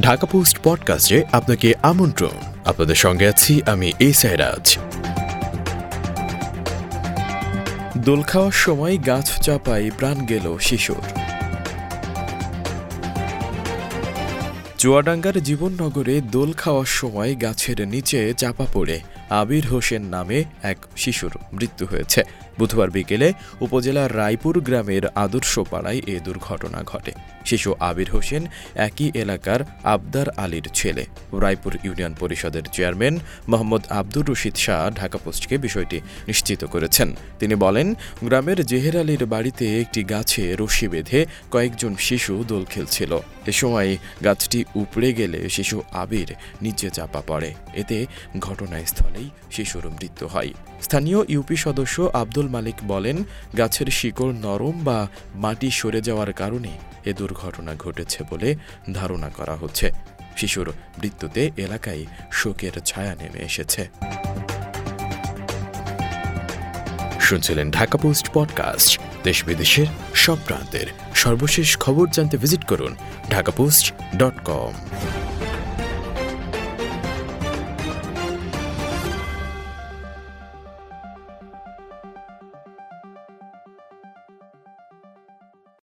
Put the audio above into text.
Dhaka post পডকাস্টে আপনাকে আমন্ত্রণ। আপনাদের সঙ্গে আছি আমি এই সাইরাজ দোল খাওয়ার সময় গাছ চাপায় প্রাণ গেল শিশুর। চুয়াডাঙ্গার জীবননগরে দোল খাওয়ার সময় গাছের নিচে চাপা পড়ে আবির হোসেন নামে এক শিশুর মৃত্যু হয়েছে। বুধবার বিকেলে উপজেলার রায়পুর গ্রামের আদর্শ পাড়ায় এ দুর্ঘটনা ঘটে। শিশু আবির হোসেন একই এলাকার আবদার আলীর ছেলে। রায়পুর ইউনিয়ন পরিষদের চেয়ারম্যান মোহাম্মদ আব্দুর রশিদ শাহ ঢাকা পোস্টকে বিষয়টি নিশ্চিত করেছেন। তিনি বলেন, গ্রামের জেহের আলীর বাড়িতে একটি গাছে রশি বেঁধে কয়েকজন শিশু দোল খেলছিল। এ সময় গাছটি উপড়ে গেলে শিশু আবির, নিচে চাপা পড়ে। এতে ঘটনাস্থলেই শিশুর মৃত্যু হয়। স্থানীয় ইউপি সদস্য আব্দুল মালিক বলেন, গাছের শিকড় নরম বা মাটি সরে যাওয়ার কারণে এ দুর্ঘটনা ঘটেছে বলে ধারণা করা হচ্ছে। শিশুর মৃত্যুতে এলাকায় শোকের ছায়া নেমে এসেছে। শুনছিলেন ঢাকা পোস্ট পডকাস্ট, দেশ বিদেশের সব প্রান্তের সর্বশেষ খবর জানতে ভিজিট করুন ঢাকা পোস্ট ডট কম।